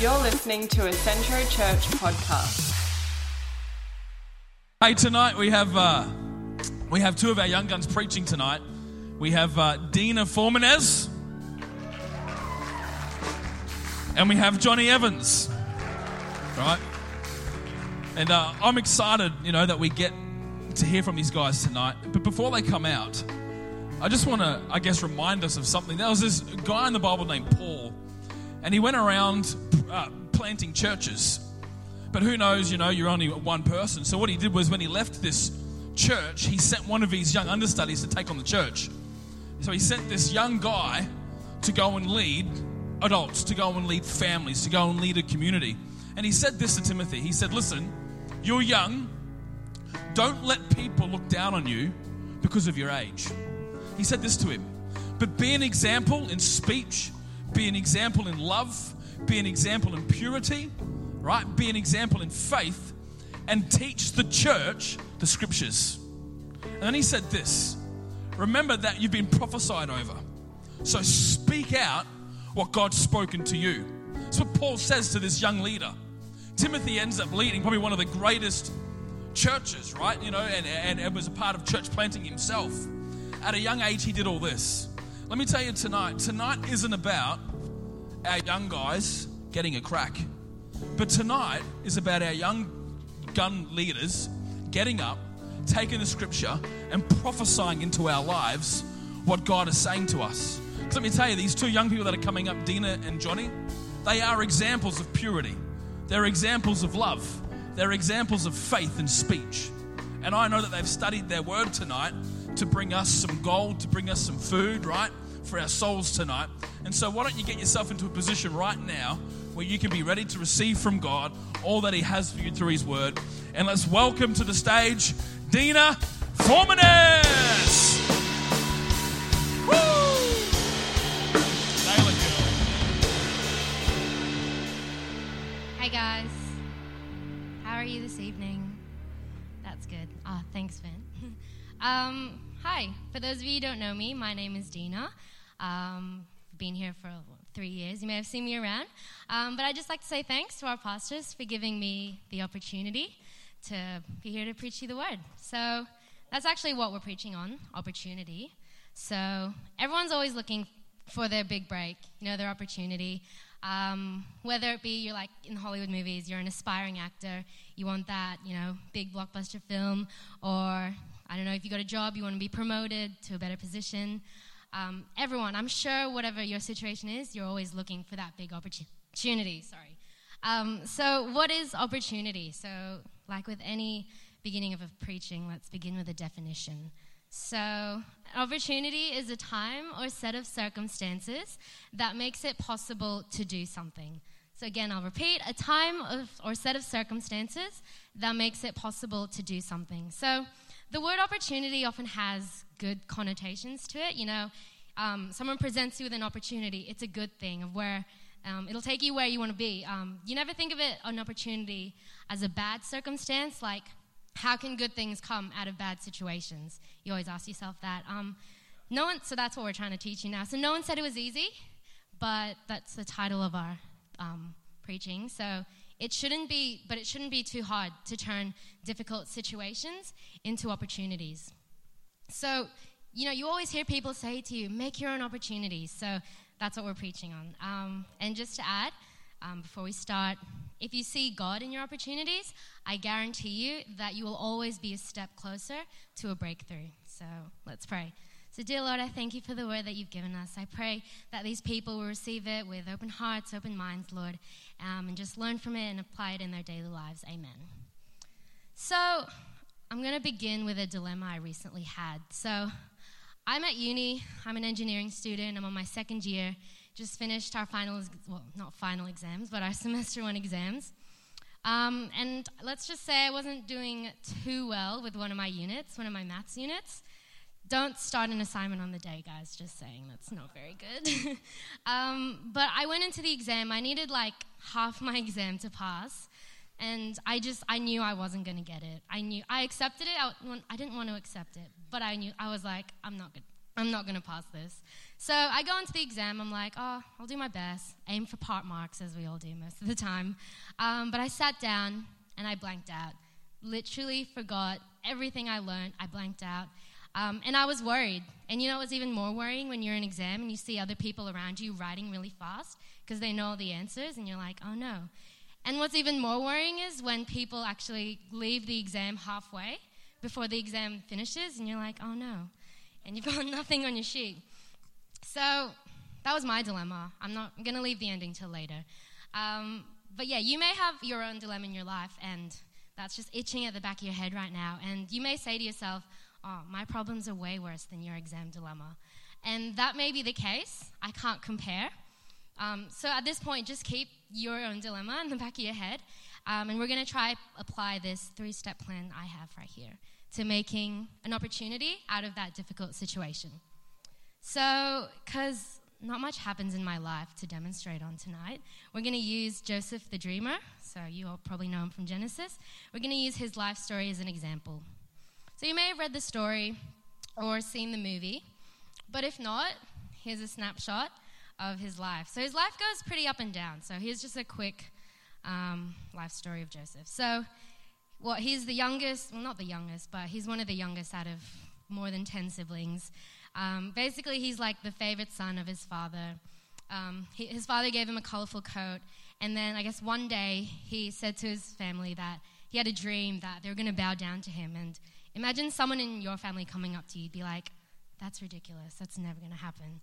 You're listening to a Centro Church podcast. Hey, tonight we have uh, we have two of our young guns preaching tonight. We have uh, Dina Formanez and we have Johnny Evans, right? And uh, I'm excited, you know, that we get to hear from these guys tonight. But before they come out, I just want to, I guess, remind us of something. There was this guy in the Bible named Paul, and he went around uh, planting churches. But who knows, you know, you're only one person. So what he did was when he left this church, he sent one of his young understudies to take on the church. So he sent this young guy to go and lead adults, to go and lead families, to go and lead a community. And he said this to Timothy. He said, Listen, you're young. Don't let people look down on you because of your age. He said this to him. But be an example in speech, be an example in love, be an example in purity, right? Be an example in faith, and teach the church the scriptures. And then he said this Remember that you've been prophesied over. So speak out what God's spoken to you. That's what Paul says to this young leader. Timothy ends up leading probably one of the greatest churches, right? You know, and, and, was a part of church planting himself. At a young age, he did all this. Let me tell you tonight, tonight isn't about our young guys getting a crack, but tonight is about our young gun leaders getting up, taking the scripture, and prophesying into our lives what God is saying to us. Let me tell you, these two young people that are coming up, Dina and Johnny, they are examples of purity. They're examples of love. They're examples of faith and speech. And I know that they've studied their word tonight to bring us some gold, to bring us some food, right? For our souls tonight. And so, why don't you get yourself into a position right now where you can be ready to receive from God all that He has for you through His word? And let's welcome to the stage Dina Formanes. Hi guys. How are you this evening? That's good. Ah, thanks, Vin. um, hi. For those of you who don't know me, my name is Dina. Um, been here for three years. You may have seen me around. Um, but I'd just like to say thanks to our pastors for giving me the opportunity to be here to preach you the word. So that's actually what we're preaching on opportunity. So everyone's always looking for their big break, you know, their opportunity. Um, whether it be you're like in Hollywood movies, you're an aspiring actor, you want that, you know, big blockbuster film, or I don't know, if you got a job, you want to be promoted to a better position. Um, everyone, I'm sure whatever your situation is, you're always looking for that big opportunity. Sorry. Um, so, what is opportunity? So, like with any beginning of a preaching, let's begin with a definition. So, opportunity is a time or set of circumstances that makes it possible to do something. So, again, I'll repeat a time of, or set of circumstances that makes it possible to do something. So, the word opportunity often has good connotations to it. You know, um, someone presents you with an opportunity, it's a good thing of where um, it'll take you where you want to be. Um, you never think of it an opportunity as a bad circumstance, like how can good things come out of bad situations? You always ask yourself that. Um, no one, so that's what we're trying to teach you now. So no one said it was easy, but that's the title of our um, preaching. So it shouldn't be, but it shouldn't be too hard to turn difficult situations into opportunities. So, you know, you always hear people say to you, make your own opportunities. So that's what we're preaching on. Um, and just to add, um, before we start, if you see God in your opportunities, I guarantee you that you will always be a step closer to a breakthrough. So let's pray. So, dear Lord, I thank you for the word that you've given us. I pray that these people will receive it with open hearts, open minds, Lord, um, and just learn from it and apply it in their daily lives. Amen. So, I'm going to begin with a dilemma I recently had. So, I'm at uni, I'm an engineering student, I'm on my second year, just finished our final, well, not final exams, but our semester one exams. Um, and let's just say I wasn't doing too well with one of my units, one of my maths units. Don't start an assignment on the day, guys, just saying, that's not very good. um, but I went into the exam, I needed like half my exam to pass. And I just, I knew I wasn't going to get it. I knew, I accepted it. I, I didn't want to accept it, but I knew, I was like, I'm not good. I'm not going to pass this. So I go into the exam. I'm like, oh, I'll do my best. Aim for part marks, as we all do most of the time. Um, but I sat down and I blanked out. Literally forgot everything I learned. I blanked out. Um, and I was worried. And you know what's even more worrying when you're in exam and you see other people around you writing really fast because they know all the answers, and you're like, oh no. And what's even more worrying is when people actually leave the exam halfway before the exam finishes, and you're like, oh no. And you've got nothing on your sheet. So that was my dilemma. I'm not going to leave the ending till later. Um, but yeah, you may have your own dilemma in your life, and that's just itching at the back of your head right now. And you may say to yourself, oh, my problems are way worse than your exam dilemma. And that may be the case. I can't compare. Um, so at this point, just keep your own dilemma in the back of your head. Um, and we're going to try apply this three step plan I have right here to making an opportunity out of that difficult situation. So, because not much happens in my life to demonstrate on tonight, we're going to use Joseph the Dreamer. So, you all probably know him from Genesis. We're going to use his life story as an example. So, you may have read the story or seen the movie, but if not, here's a snapshot of his life. So his life goes pretty up and down. So here's just a quick um, life story of Joseph. So, well, he's the youngest, well, not the youngest, but he's one of the youngest out of more than 10 siblings. Um, basically, he's like the favorite son of his father. Um, he, his father gave him a colorful coat, and then I guess one day he said to his family that he had a dream that they were going to bow down to him. And imagine someone in your family coming up to you, be like, "That's ridiculous. That's never going to happen."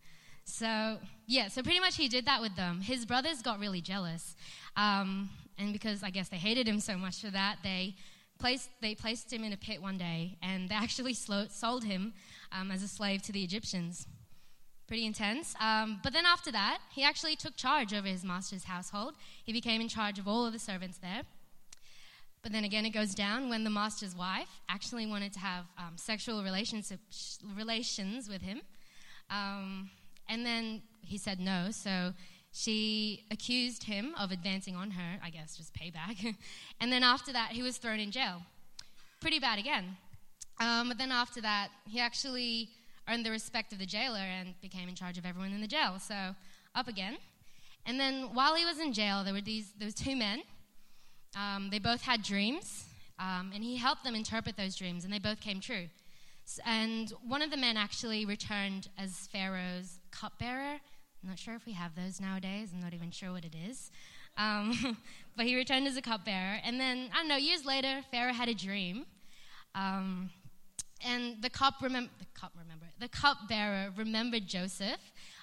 So, yeah, so pretty much he did that with them. His brothers got really jealous. Um, and because I guess they hated him so much for that, they placed, they placed him in a pit one day and they actually sold him um, as a slave to the Egyptians. Pretty intense. Um, but then after that, he actually took charge over his master's household. He became in charge of all of the servants there. But then again, it goes down when the master's wife actually wanted to have um, sexual relations, relations with him. Um, and then he said no, so she accused him of advancing on her, I guess, just payback. and then after that, he was thrown in jail. Pretty bad again. Um, but then after that, he actually earned the respect of the jailer and became in charge of everyone in the jail. So up again. And then while he was in jail, there were these those two men. Um, they both had dreams, um, and he helped them interpret those dreams, and they both came true. And one of the men actually returned as Pharaoh's cupbearer. I'm not sure if we have those nowadays. I'm not even sure what it is. Um, but he returned as a cupbearer. And then, I don't know, years later, Pharaoh had a dream. Um, and the cup, remember, the cup, remember, the cupbearer remembered Joseph.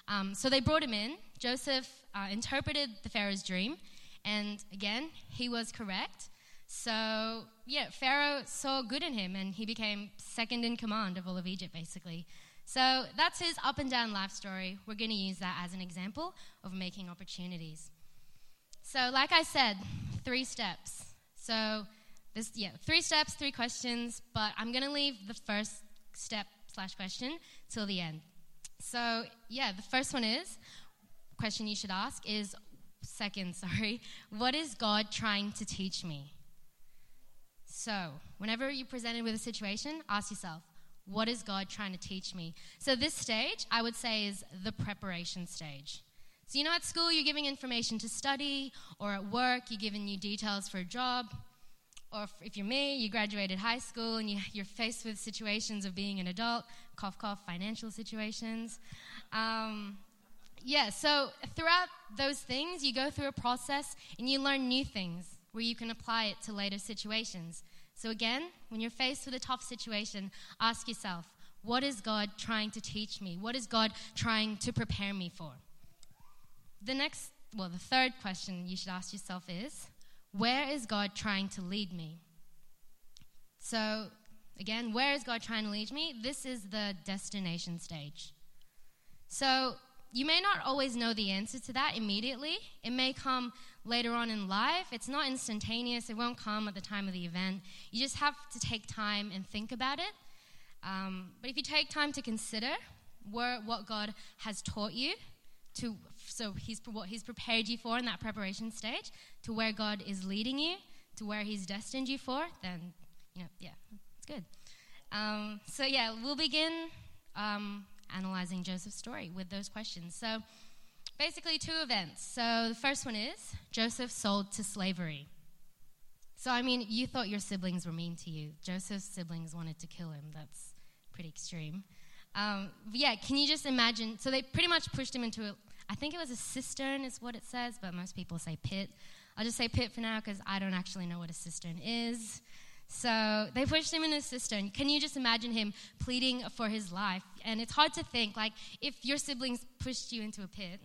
Um, so they brought him in. Joseph uh, interpreted the Pharaoh's dream. And again, he was correct. So, yeah, Pharaoh saw good in him and he became second in command of all of Egypt, basically. So, that's his up and down life story. We're going to use that as an example of making opportunities. So, like I said, three steps. So, this, yeah, three steps, three questions, but I'm going to leave the first step slash question till the end. So, yeah, the first one is question you should ask is second, sorry, what is God trying to teach me? So, whenever you're presented with a situation, ask yourself, what is God trying to teach me? So, this stage, I would say, is the preparation stage. So, you know, at school, you're giving information to study, or at work, you're giving you details for a job. Or if you're me, you graduated high school and you, are faced with situations of being an adult, cough, cough, financial situations. Um, yeah, so throughout those things, you go through a process and you learn new things where you can apply it to later situations. So, again, when you're faced with a tough situation, ask yourself, what is God trying to teach me? What is God trying to prepare me for? The next, well, the third question you should ask yourself is, where is God trying to lead me? So, again, where is God trying to lead me? This is the destination stage. So, you may not always know the answer to that immediately. It may come later on in life. It's not instantaneous, it won't come at the time of the event. You just have to take time and think about it. Um, but if you take time to consider where, what God has taught you, to, so he's, what He's prepared you for in that preparation stage, to where God is leading you, to where He's destined you for, then, you know, yeah, it's good. Um, so, yeah, we'll begin um, analyzing Joseph's story with those questions. So, basically, two events. So, the first one is Joseph sold to slavery. So, I mean, you thought your siblings were mean to you. Joseph's siblings wanted to kill him. That's pretty extreme. Um, yeah, can you just imagine? So, they pretty much pushed him into a, I think it was a cistern, is what it says, but most people say pit. I'll just say pit for now because I don't actually know what a cistern is. So they pushed him in a cistern. Can you just imagine him pleading for his life? And it's hard to think, like, if your siblings pushed you into a pit,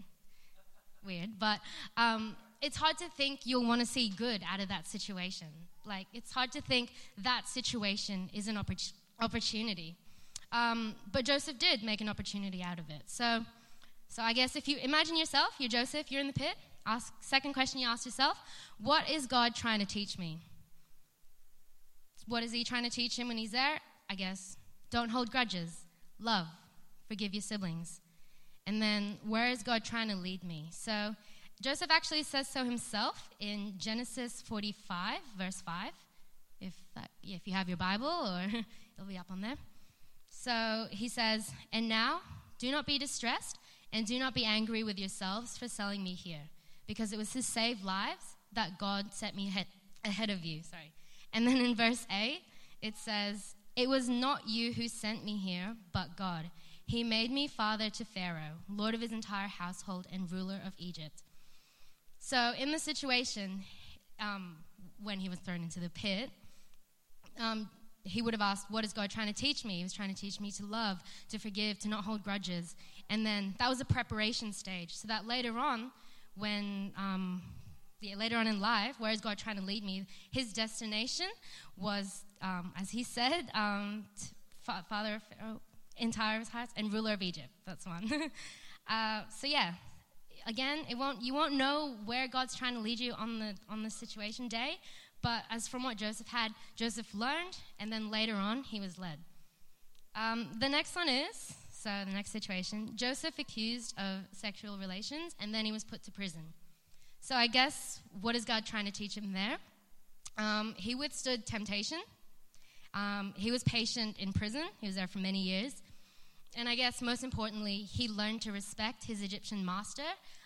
weird, but um, it's hard to think you'll want to see good out of that situation. Like, it's hard to think that situation is an oppor- opportunity. Um, but Joseph did make an opportunity out of it. So, so I guess if you imagine yourself, you're Joseph, you're in the pit. Ask second question you ask yourself: What is God trying to teach me? What is he trying to teach him when he's there? I guess don't hold grudges, love, forgive your siblings. And then where is God trying to lead me? So Joseph actually says so himself in Genesis 45, verse 5. If, that, if you have your Bible, or it'll be up on there. So he says, And now do not be distressed, and do not be angry with yourselves for selling me here, because it was to save lives that God set me ahead, ahead of you. Sorry. And then in verse 8, it says, It was not you who sent me here, but God. He made me father to Pharaoh, lord of his entire household and ruler of Egypt. So, in the situation um, when he was thrown into the pit, um, he would have asked, What is God trying to teach me? He was trying to teach me to love, to forgive, to not hold grudges. And then that was a preparation stage. So that later on, when um, yeah, later on in life, where is God trying to lead me? His destination was, um, as he said, um, fa- father of Pharaoh, entire of his house, and ruler of Egypt. That's one. uh, so yeah, again, it won't you won't know where God's trying to lead you on the on the situation day, but as from what Joseph had, Joseph learned, and then later on he was led. Um, the next one is so the next situation: Joseph accused of sexual relations, and then he was put to prison. So I guess what is God trying to teach him there? Um, he withstood temptation. Um, he was patient in prison. He was there for many years. And I guess most importantly, he learned to respect his Egyptian master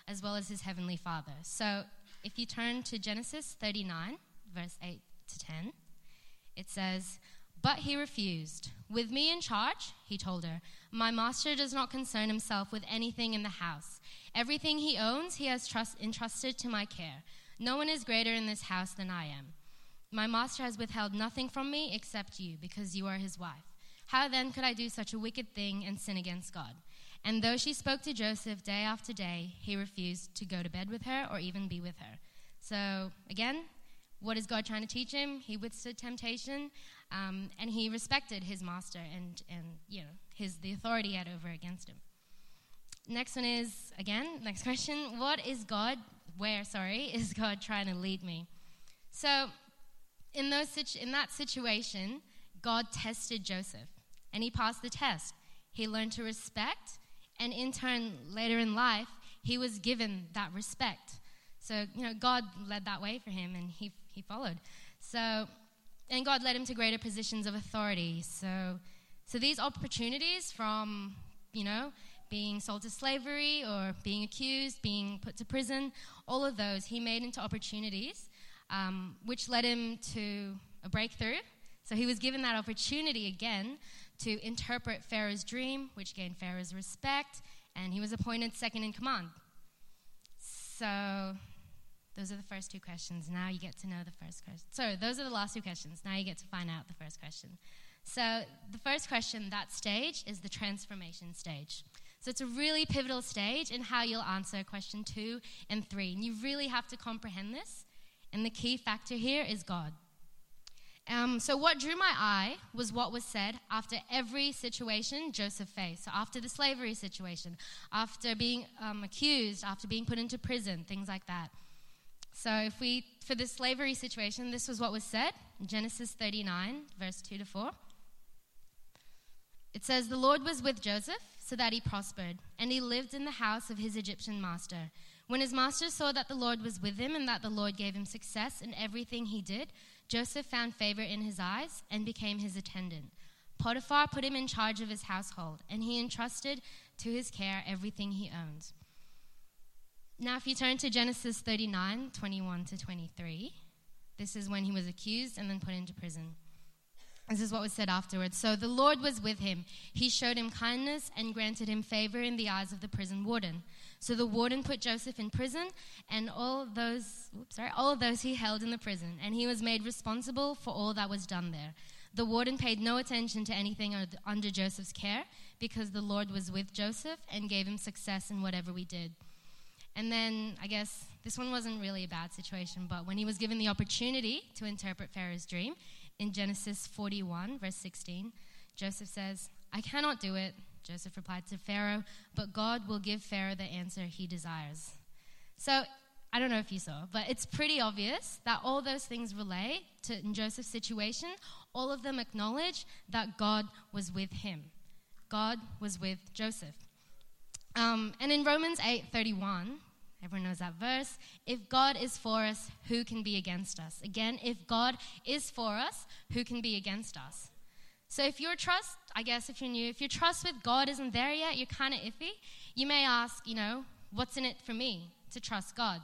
as well as his heavenly father. So if you turn to Genesis 39, verse 8 to 10, it says, But he refused. With me in charge, he told her, my master does not concern himself with anything in the house. Everything he owns, he has trust, entrusted to my care. No one is greater in this house than I am. My master has withheld nothing from me except you, because you are his wife. How then could I do such a wicked thing and sin against God? And though she spoke to Joseph day after day, he refused to go to bed with her or even be with her. So, again, what is God trying to teach him? He withstood temptation, um, and he respected his master and, and you know his the authority he had over against him. Next one is again next question: What is God? Where sorry is God trying to lead me? So, in those situ- in that situation, God tested Joseph, and he passed the test. He learned to respect, and in turn, later in life, he was given that respect. So, you know, God led that way for him, and he he followed. So, and God led him to greater positions of authority. So, so these opportunities from, you know, being sold to slavery or being accused, being put to prison, all of those he made into opportunities, um, which led him to a breakthrough. So he was given that opportunity again to interpret Pharaoh's dream, which gained Pharaoh's respect, and he was appointed second in command. So those are the first two questions. Now you get to know the first question. So those are the last two questions. Now you get to find out the first question. So the first question, that stage, is the transformation stage. So it's a really pivotal stage in how you'll answer question two and three. And you really have to comprehend this. And the key factor here is God. Um, so, what drew my eye was what was said after every situation Joseph faced. So, after the slavery situation, after being um, accused, after being put into prison, things like that. So, if we, for the slavery situation, this was what was said Genesis 39, verse 2 to 4. It says, The Lord was with Joseph so that he prospered, and he lived in the house of his Egyptian master. When his master saw that the Lord was with him and that the Lord gave him success in everything he did, Joseph found favor in his eyes and became his attendant. Potiphar put him in charge of his household, and he entrusted to his care everything he owned. Now, if you turn to Genesis 39 21 to 23, this is when he was accused and then put into prison. This is what was said afterwards. So the Lord was with him. He showed him kindness and granted him favor in the eyes of the prison warden. So the warden put Joseph in prison and all those, oops, sorry, all those he held in the prison, and he was made responsible for all that was done there. The warden paid no attention to anything under Joseph's care because the Lord was with Joseph and gave him success in whatever we did. And then I guess this one wasn't really a bad situation, but when he was given the opportunity to interpret Pharaoh's dream, in Genesis 41, verse 16, Joseph says, I cannot do it. Joseph replied to Pharaoh, but God will give Pharaoh the answer he desires. So, I don't know if you saw, but it's pretty obvious that all those things relate to Joseph's situation. All of them acknowledge that God was with him. God was with Joseph. Um, and in Romans 8:31, Everyone knows that verse. If God is for us, who can be against us? Again, if God is for us, who can be against us? So if your trust, I guess if you're new, if your trust with God isn't there yet, you're kind of iffy, you may ask, you know, what's in it for me to trust God?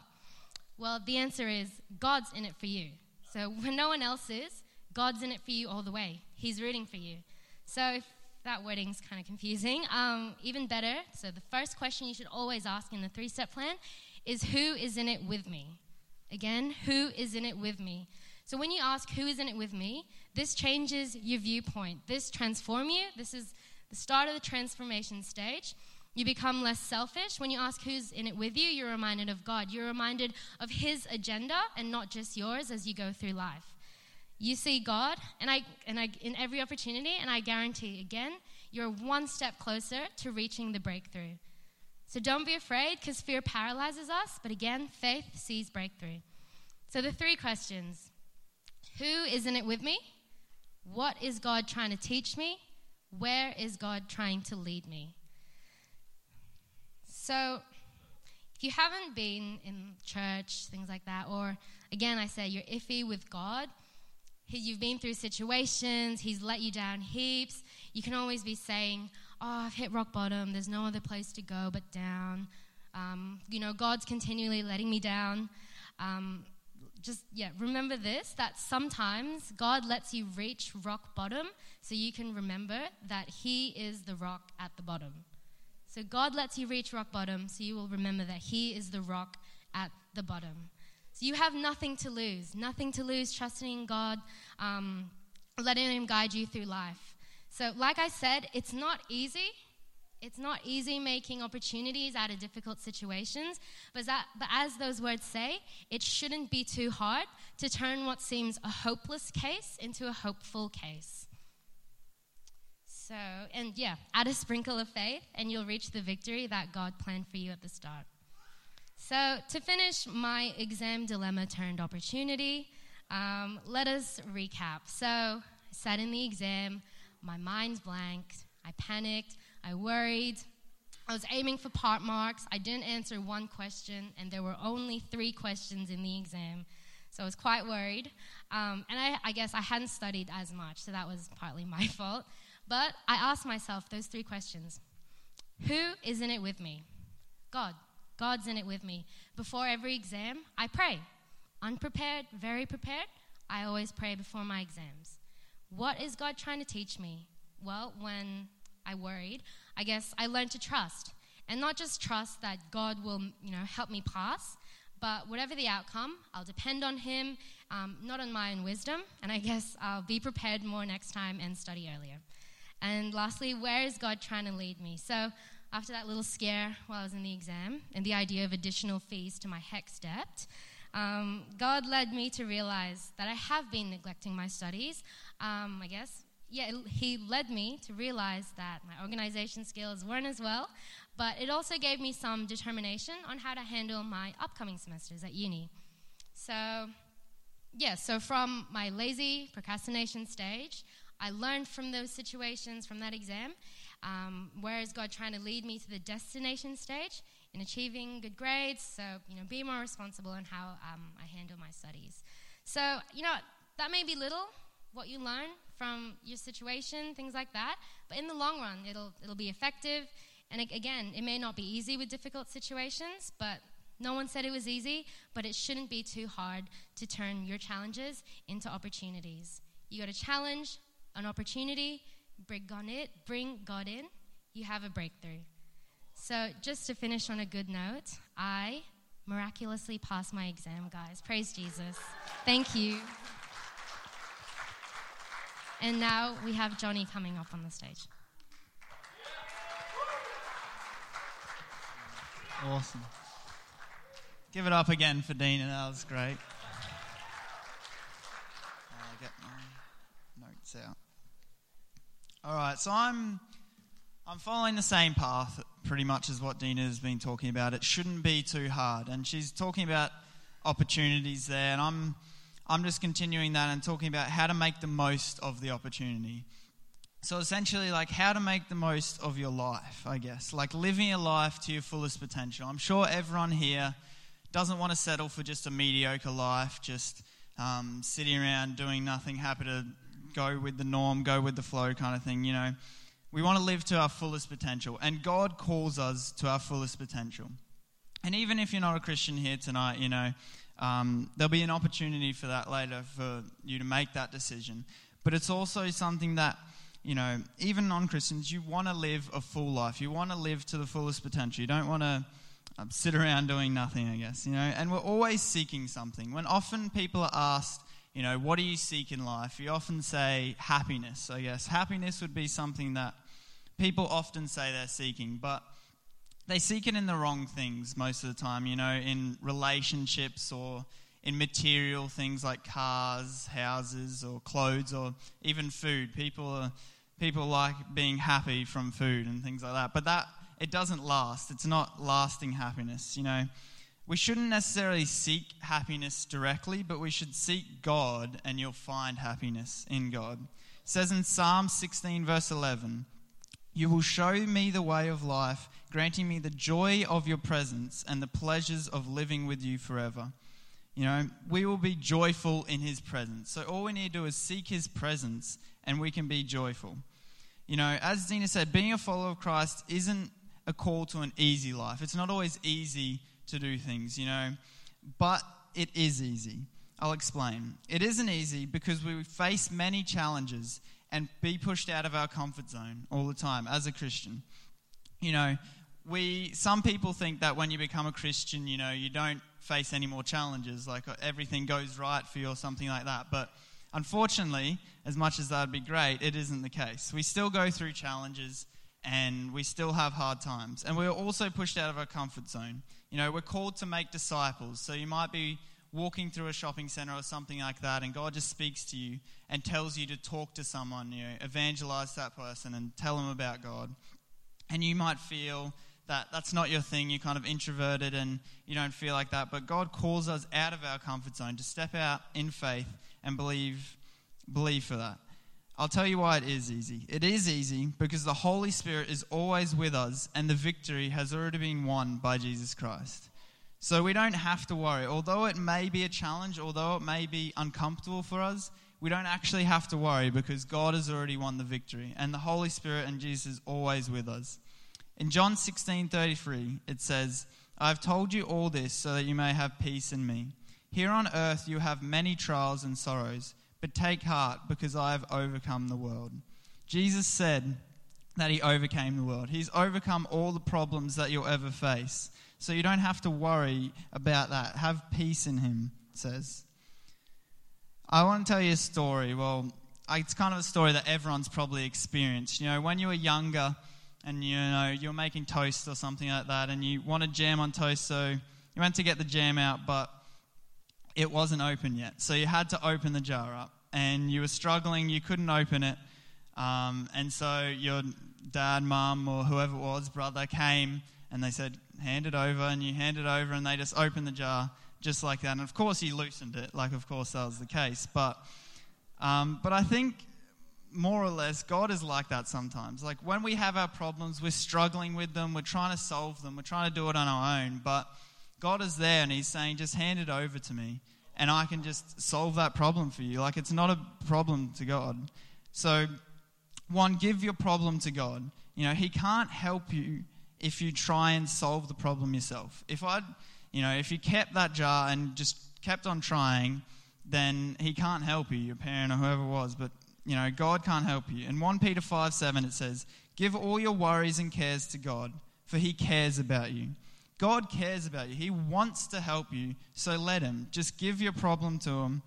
Well, the answer is God's in it for you. So when no one else is, God's in it for you all the way. He's rooting for you. So if that wording's kind of confusing, um, even better, so the first question you should always ask in the three step plan is who is in it with me? Again, who is in it with me? So when you ask who is in it with me, this changes your viewpoint. This transforms you. This is the start of the transformation stage. You become less selfish. When you ask who's in it with you, you're reminded of God. You're reminded of His agenda and not just yours as you go through life. You see God, and I, and I, in every opportunity, and I guarantee again, you're one step closer to reaching the breakthrough. So don't be afraid because fear paralyzes us, but again, faith sees breakthrough. So the three questions Who is in it with me? What is God trying to teach me? Where is God trying to lead me? So, if you haven't been in church, things like that, or again, I say you're iffy with God, you've been through situations, He's let you down heaps, you can always be saying, oh, I've hit rock bottom. There's no other place to go but down. Um, you know, God's continually letting me down. Um, just, yeah, remember this that sometimes God lets you reach rock bottom so you can remember that He is the rock at the bottom. So God lets you reach rock bottom so you will remember that He is the rock at the bottom. So you have nothing to lose, nothing to lose trusting in God, um, letting Him guide you through life. So, like I said, it's not easy. It's not easy making opportunities out of difficult situations, but, that, but as those words say, it shouldn't be too hard to turn what seems a hopeless case into a hopeful case. So, and yeah, add a sprinkle of faith, and you'll reach the victory that God planned for you at the start. So, to finish my exam dilemma turned opportunity, um, let us recap. So, I sat in the exam. My mind's blanked. I panicked. I worried. I was aiming for part marks. I didn't answer one question, and there were only three questions in the exam. So I was quite worried. Um, and I, I guess I hadn't studied as much, so that was partly my fault. But I asked myself those three questions Who is in it with me? God. God's in it with me. Before every exam, I pray. Unprepared, very prepared, I always pray before my exams. What is God trying to teach me? Well, when I worried, I guess I learned to trust. And not just trust that God will, you know, help me pass, but whatever the outcome, I'll depend on Him, um, not on my own wisdom. And I guess I'll be prepared more next time and study earlier. And lastly, where is God trying to lead me? So after that little scare while I was in the exam and the idea of additional fees to my HECS debt, um, God led me to realize that I have been neglecting my studies um, I guess, yeah, he led me to realize that my organization skills weren't as well, but it also gave me some determination on how to handle my upcoming semesters at uni. So, yeah, so from my lazy procrastination stage, I learned from those situations, from that exam. Um, where is God trying to lead me to the destination stage in achieving good grades? So, you know, be more responsible in how um, I handle my studies. So, you know, that may be little, what you learn from your situation, things like that. But in the long run, it'll, it'll be effective. And again, it may not be easy with difficult situations, but no one said it was easy, but it shouldn't be too hard to turn your challenges into opportunities. You got a challenge, an opportunity, bring God in, bring God in, you have a breakthrough. So, just to finish on a good note, I miraculously passed my exam, guys. Praise Jesus. Thank you. And now we have Johnny coming up on the stage. Awesome. Give it up again for Dina. That was great. I'll get my notes out. All right, so I'm I'm following the same path pretty much is what Dina has been talking about. It shouldn't be too hard, and she's talking about opportunities there, and I'm I'm just continuing that and talking about how to make the most of the opportunity. So essentially, like how to make the most of your life, I guess, like living your life to your fullest potential. I'm sure everyone here doesn't want to settle for just a mediocre life, just um, sitting around doing nothing, happy to go with the norm, go with the flow kind of thing, you know. We want to live to our fullest potential, and God calls us to our fullest potential. And even if you're not a Christian here tonight, you know, um, there'll be an opportunity for that later for you to make that decision. But it's also something that, you know, even non Christians, you want to live a full life. You want to live to the fullest potential. You don't want to um, sit around doing nothing, I guess, you know. And we're always seeking something. When often people are asked, you know, what do you seek in life? You often say happiness, I guess. Happiness would be something that people often say they're seeking, but they seek it in the wrong things most of the time, you know, in relationships or in material things like cars, houses, or clothes, or even food. People are, people like being happy from food and things like that. But that it doesn't last. It's not lasting happiness. You know, we shouldn't necessarily seek happiness directly, but we should seek God, and you'll find happiness in God. It says in Psalm 16, verse 11, "You will show me the way of life, granting me the joy of your presence and the pleasures of living with you forever." You know, we will be joyful in His presence. So all we need to do is seek His presence, and we can be joyful. You know, as Dina said, being a follower of Christ isn't a call to an easy life. It's not always easy to do things, you know, but it is easy. I'll explain. It isn't easy because we face many challenges and be pushed out of our comfort zone all the time as a Christian. You know, we some people think that when you become a Christian, you know, you don't face any more challenges, like uh, everything goes right for you or something like that. But unfortunately, as much as that would be great, it isn't the case. We still go through challenges and we still have hard times. And we're also pushed out of our comfort zone. You know, we're called to make disciples. So you might be walking through a shopping center or something like that, and God just speaks to you and tells you to talk to someone, you know, evangelize that person and tell them about God. And you might feel that that's not your thing, you're kind of introverted and you don't feel like that. But God calls us out of our comfort zone to step out in faith and believe, believe for that. I'll tell you why it is easy. It is easy because the Holy Spirit is always with us and the victory has already been won by Jesus Christ. So we don't have to worry. Although it may be a challenge, although it may be uncomfortable for us, we don't actually have to worry because God has already won the victory and the Holy Spirit and Jesus is always with us. In John 16:33 it says, "I've told you all this so that you may have peace in me. Here on earth you have many trials and sorrows, but take heart because I have overcome the world. Jesus said that he overcame the world. He's overcome all the problems that you'll ever face. So you don't have to worry about that. Have peace in him, says. I want to tell you a story. Well, it's kind of a story that everyone's probably experienced. You know, when you were younger and you know you're making toast or something like that and you wanted jam on toast, so you went to get the jam out, but it wasn't open yet. So you had to open the jar up, and you were struggling, you couldn't open it. Um, and so your dad, mum, or whoever it was, brother, came and they said, Hand it over. And you hand it over, and they just opened the jar just like that. And of course, you loosened it, like, of course, that was the case. But, um, but I think more or less, God is like that sometimes. Like when we have our problems, we're struggling with them, we're trying to solve them, we're trying to do it on our own. But God is there and He's saying, just hand it over to me and I can just solve that problem for you. Like it's not a problem to God. So, one, give your problem to God. You know, He can't help you if you try and solve the problem yourself. If I, you know, if you kept that jar and just kept on trying, then He can't help you, your parent or whoever was. But, you know, God can't help you. In 1 Peter 5 7, it says, Give all your worries and cares to God, for He cares about you. God cares about you. He wants to help you, so let Him. Just give your problem to Him.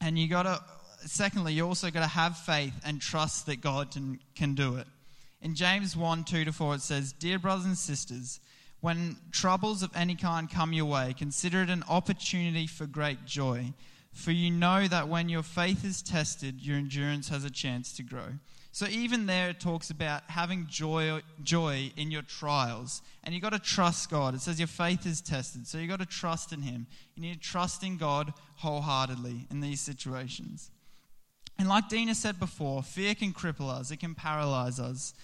And you got to, secondly, you also got to have faith and trust that God can, can do it. In James 1 2 to 4, it says, Dear brothers and sisters, when troubles of any kind come your way, consider it an opportunity for great joy. For you know that when your faith is tested, your endurance has a chance to grow. So even there, it talks about having joy, joy in your trials, and you've got to trust God. It says your faith is tested, so you've got to trust in Him. You need to trust in God wholeheartedly in these situations. And like Dina said before, fear can cripple us, it can paralyze us,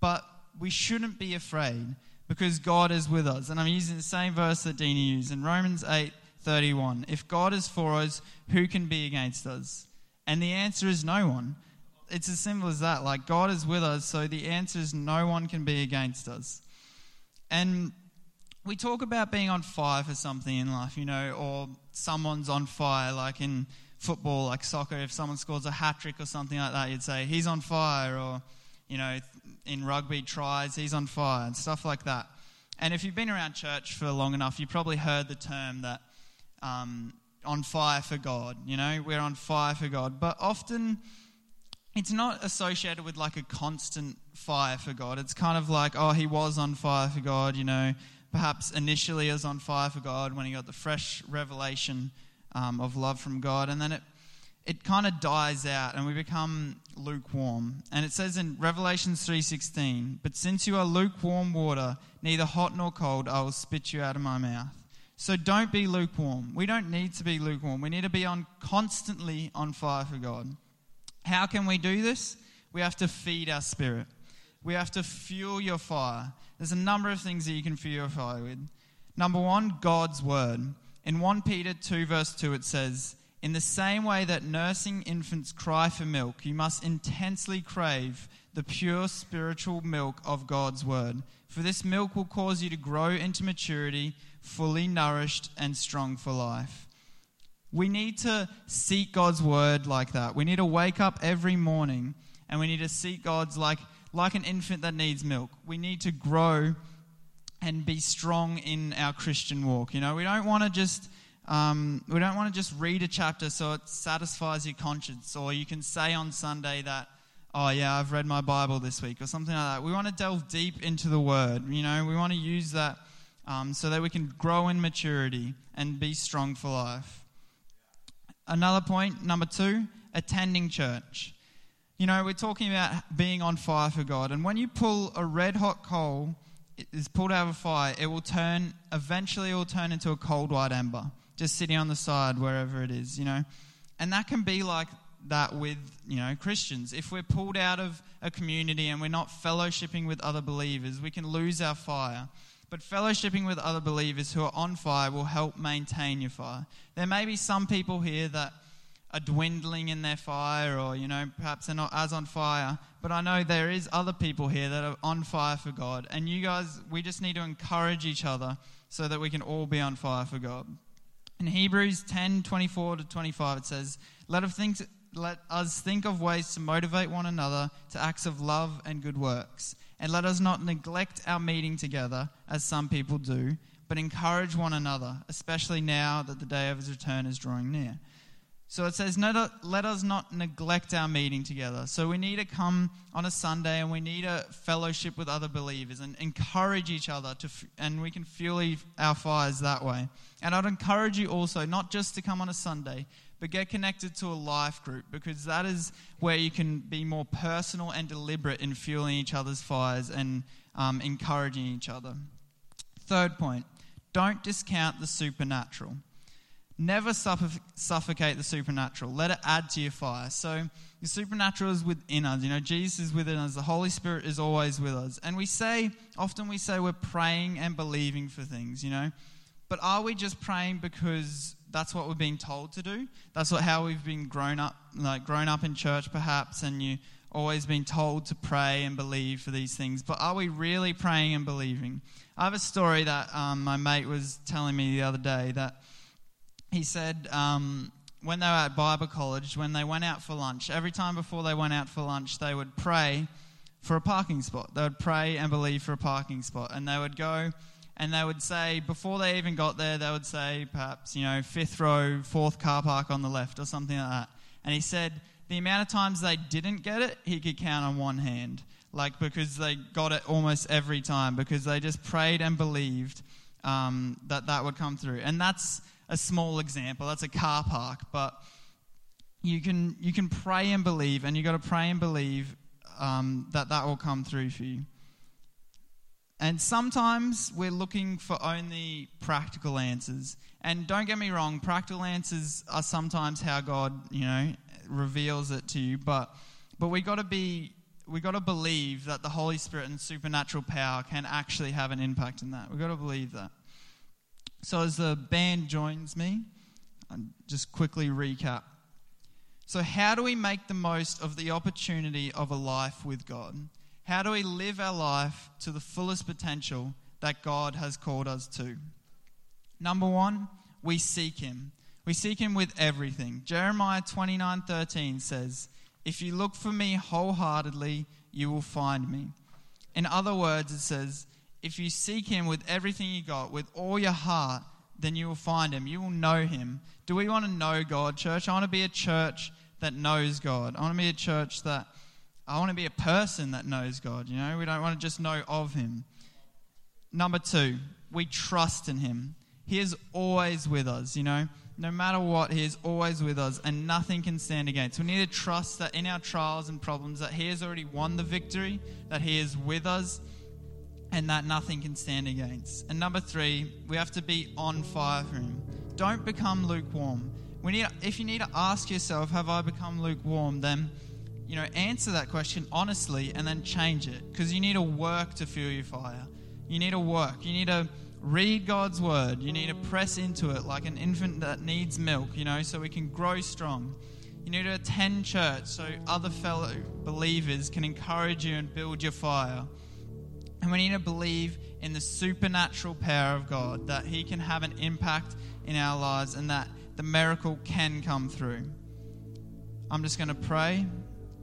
but we shouldn't be afraid because God is with us. And I'm using the same verse that Dina used in Romans 8 31. If God is for us, who can be against us? And the answer is no one it's as simple as that. Like, God is with us, so the answer is no one can be against us. And we talk about being on fire for something in life, you know, or someone's on fire, like in football, like soccer, if someone scores a hat trick or something like that, you'd say, he's on fire, or, you know, in rugby tries, he's on fire, and stuff like that. And if you've been around church for long enough, you've probably heard the term that um, on fire for God, you know, we're on fire for God. But often, it's not associated with like a constant fire for God. It's kind of like, oh, he was on fire for God, you know. Perhaps initially he was on fire for God when he got the fresh revelation um, of love from God, and then it it kind of dies out and we become lukewarm. And it says in Revelation 3:16, "But since you are lukewarm water, neither hot nor cold, I will spit you out of my mouth." So don't be lukewarm. We don't need to be lukewarm. We need to be on constantly on fire for God. How can we do this? We have to feed our spirit. We have to fuel your fire. There's a number of things that you can fuel your fire with. Number one, God's word. In 1 Peter 2, verse 2, it says, In the same way that nursing infants cry for milk, you must intensely crave the pure spiritual milk of God's word. For this milk will cause you to grow into maturity, fully nourished and strong for life. We need to seek God's word like that. We need to wake up every morning and we need to seek God's like like an infant that needs milk. We need to grow and be strong in our Christian walk. You know, we don't want to just um, we don't want to just read a chapter so it satisfies your conscience, or you can say on Sunday that, oh yeah, I've read my Bible this week, or something like that. We want to delve deep into the Word. You know, we want to use that um, so that we can grow in maturity and be strong for life. Another point, number two, attending church. You know, we're talking about being on fire for God. And when you pull a red hot coal, is pulled out of a fire, it will turn, eventually, it will turn into a cold white ember, just sitting on the side wherever it is, you know. And that can be like that with, you know, Christians. If we're pulled out of a community and we're not fellowshipping with other believers, we can lose our fire. But fellowshipping with other believers who are on fire will help maintain your fire. There may be some people here that are dwindling in their fire or, you know, perhaps they're not as on fire. But I know there is other people here that are on fire for God. And you guys, we just need to encourage each other so that we can all be on fire for God. In Hebrews 10 24 to 25, it says, Let us think, let us think of ways to motivate one another to acts of love and good works and let us not neglect our meeting together, as some people do, but encourage one another, especially now that the day of his return is drawing near. So it says, let us not neglect our meeting together. So we need to come on a Sunday and we need a fellowship with other believers and encourage each other, to, and we can fuel our fires that way. And I'd encourage you also not just to come on a Sunday, but get connected to a life group because that is where you can be more personal and deliberate in fueling each other's fires and um, encouraging each other. Third point don't discount the supernatural. Never suffocate the supernatural. Let it add to your fire. So, the supernatural is within us. You know, Jesus is within us. The Holy Spirit is always with us. And we say, often we say we're praying and believing for things, you know. But are we just praying because that's what we're being told to do? That's what, how we've been grown up, like grown up in church perhaps, and you always been told to pray and believe for these things. But are we really praying and believing? I have a story that um, my mate was telling me the other day that he said um, when they were at Bible college, when they went out for lunch, every time before they went out for lunch, they would pray for a parking spot. They would pray and believe for a parking spot. And they would go and they would say, before they even got there, they would say, perhaps, you know, fifth row, fourth car park on the left, or something like that. And he said, the amount of times they didn't get it, he could count on one hand. Like, because they got it almost every time, because they just prayed and believed um, that that would come through. And that's a small example. That's a car park, but you can you can pray and believe, and you've got to pray and believe um, that that will come through for you. And sometimes we're looking for only practical answers. And don't get me wrong, practical answers are sometimes how God, you know, reveals it to you. But but we got to be we got to believe that the Holy Spirit and supernatural power can actually have an impact in that. We've got to believe that. So as the band joins me, I'll just quickly recap. So how do we make the most of the opportunity of a life with God? How do we live our life to the fullest potential that God has called us to? Number 1, we seek him. We seek him with everything. Jeremiah 29:13 says, "If you look for me wholeheartedly, you will find me." In other words, it says, if you seek him with everything you got, with all your heart, then you will find him. You will know him. Do we want to know God, church? I want to be a church that knows God. I want to be a church that I want to be a person that knows God, you know? We don't want to just know of him. Number 2, we trust in him. He is always with us, you know? No matter what, he is always with us and nothing can stand against. We need to trust that in our trials and problems that he has already won the victory, that he is with us and that nothing can stand against. And number three, we have to be on fire for Him. Don't become lukewarm. We need, if you need to ask yourself, have I become lukewarm? Then, you know, answer that question honestly and then change it because you need to work to fuel your fire. You need to work. You need to read God's word. You need to press into it like an infant that needs milk, you know, so we can grow strong. You need to attend church so other fellow believers can encourage you and build your fire. And we need to believe in the supernatural power of God, that He can have an impact in our lives and that the miracle can come through. I'm just going to pray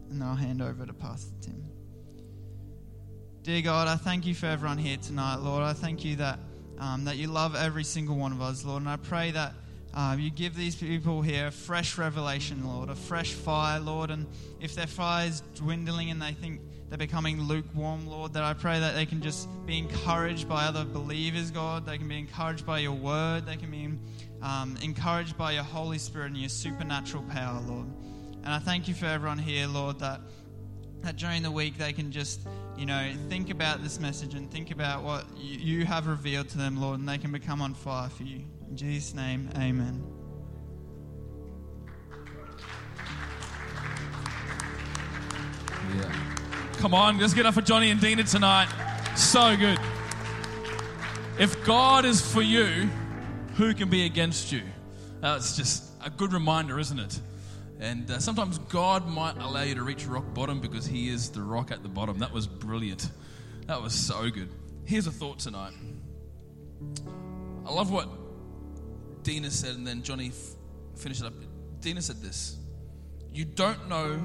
and I'll hand over to Pastor Tim. Dear God, I thank you for everyone here tonight, Lord. I thank you that, um, that you love every single one of us, Lord. And I pray that uh, you give these people here a fresh revelation, Lord, a fresh fire, Lord. And if their fire is dwindling and they think, they're becoming lukewarm, Lord, that I pray that they can just be encouraged by other believers, God. They can be encouraged by your word. They can be um, encouraged by your Holy Spirit and your supernatural power, Lord. And I thank you for everyone here, Lord, that, that during the week they can just, you know, think about this message and think about what you, you have revealed to them, Lord, and they can become on fire for you. In Jesus' name, amen. Yeah. Come on, let's get up for Johnny and Dina tonight. So good. If God is for you, who can be against you? That's uh, just a good reminder, isn't it? And uh, sometimes God might allow you to reach rock bottom because He is the rock at the bottom. That was brilliant. That was so good. Here's a thought tonight. I love what Dina said, and then Johnny f- finished it up. Dina said this You don't know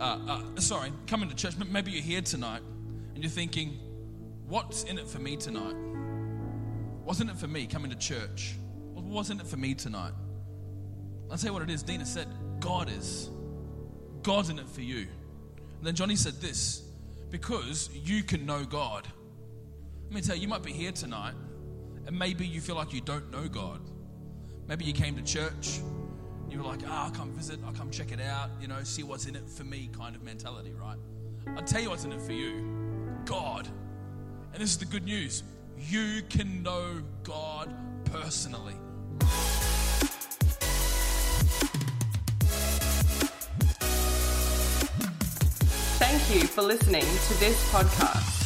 uh, uh, sorry, coming to church, maybe you're here tonight and you're thinking, what's in it for me tonight? Wasn't it for me coming to church? Wasn't it for me tonight? I'll tell you what it is. Dina said, God is. God's in it for you. And then Johnny said this because you can know God. Let me tell you, you might be here tonight and maybe you feel like you don't know God. Maybe you came to church you were like, ah, oh, I'll come visit, I'll come check it out, you know, see what's in it for me kind of mentality, right? I'll tell you what's in it for you God. And this is the good news you can know God personally. Thank you for listening to this podcast.